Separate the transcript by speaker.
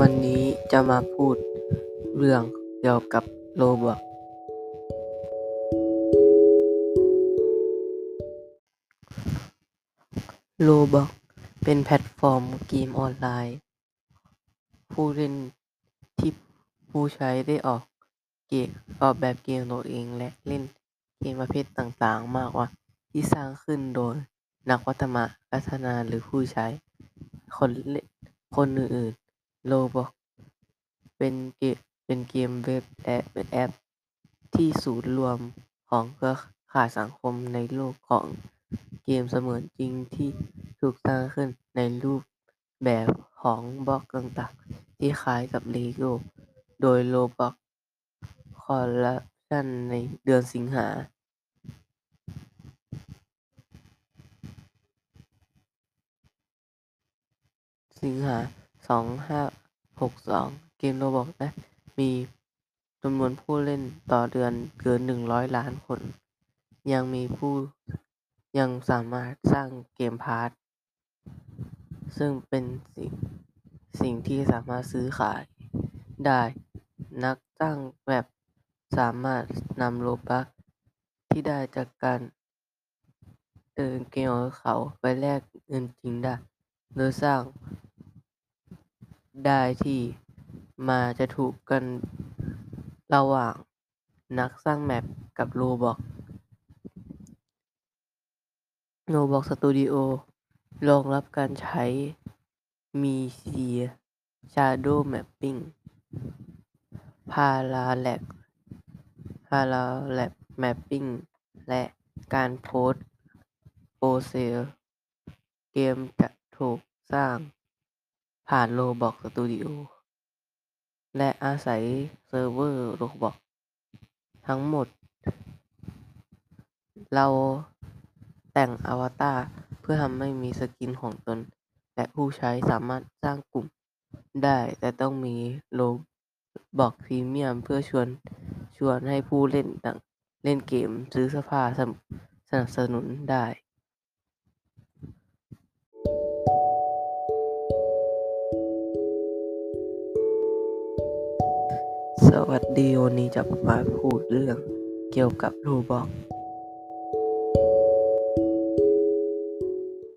Speaker 1: วันนี้จะมาพูดเรื่องเกี่ยวกับ Roblox Roblox เป็นแพลตฟอร์มเกมออนไลน์ ผู้เล่นที่ผู้ใช้ได้ออกเกมออกแบบเกมตัวเองและเล่นเกมประเภทต่างๆ มากกว่าที่สร้างขึ้นโดยนักพัฒนาหรือผู้ใช้คนเล่นคนอื่น ๆ Roblox เป็นเกมเป็นเกมเว็บแอปเป็นแอป ที่ศูนย์รวมของเครือข่ายสังคมในโลกของเกมเสมือนจริงที่ถูกสร้างขึ้นในรูปแบบของบล็อกต่างๆ ที่คล้ายกับ Lego โดย Roblox Corporation ในเดือนสิงหาสิงหา สองห้าหกสองเกม Roblox ได้มีจำนวนผู้เล่นต่อเดือนเกินหนึ่งร้อยล้านคน ยังมีผู้ยังสามารถสร้างเกมพาสซึ่งเป็นสิ่งสิ่งที่สามารถซื้อขายได้นักสร้างแมปสามารถนำโลบัคที่ได้จากการเดินเกมของเขาไปแลกเงินจริงได้ โดยสร้าง ได้ที่มาจะถูกกันระหว่างนักสร้างแมปกับ Roblox Roblox Studio รองรับการใช้ Media Shadow Mapping Parallax Parallax Mapping และการ post process เกมจะถูกสร้าง ผ่าน Roblox Studio และอาศัยเซิร์ฟเวอร์ Roblox ทั้งหมด เราแต่งอวตารเพื่อทำให้มีสกินของตน และผู้ใช้สามารถสร้างกลุ่มได้ แต่ต้องมี Roblox Premium เพื่อชวนชวนให้ผู้เล่นต่างเล่นเกมซื้อเสื้อผ้าสนับสนุนได้ สวัสดีวันนี้จะมาพูดเรื่องเกี่ยวกับ Roblox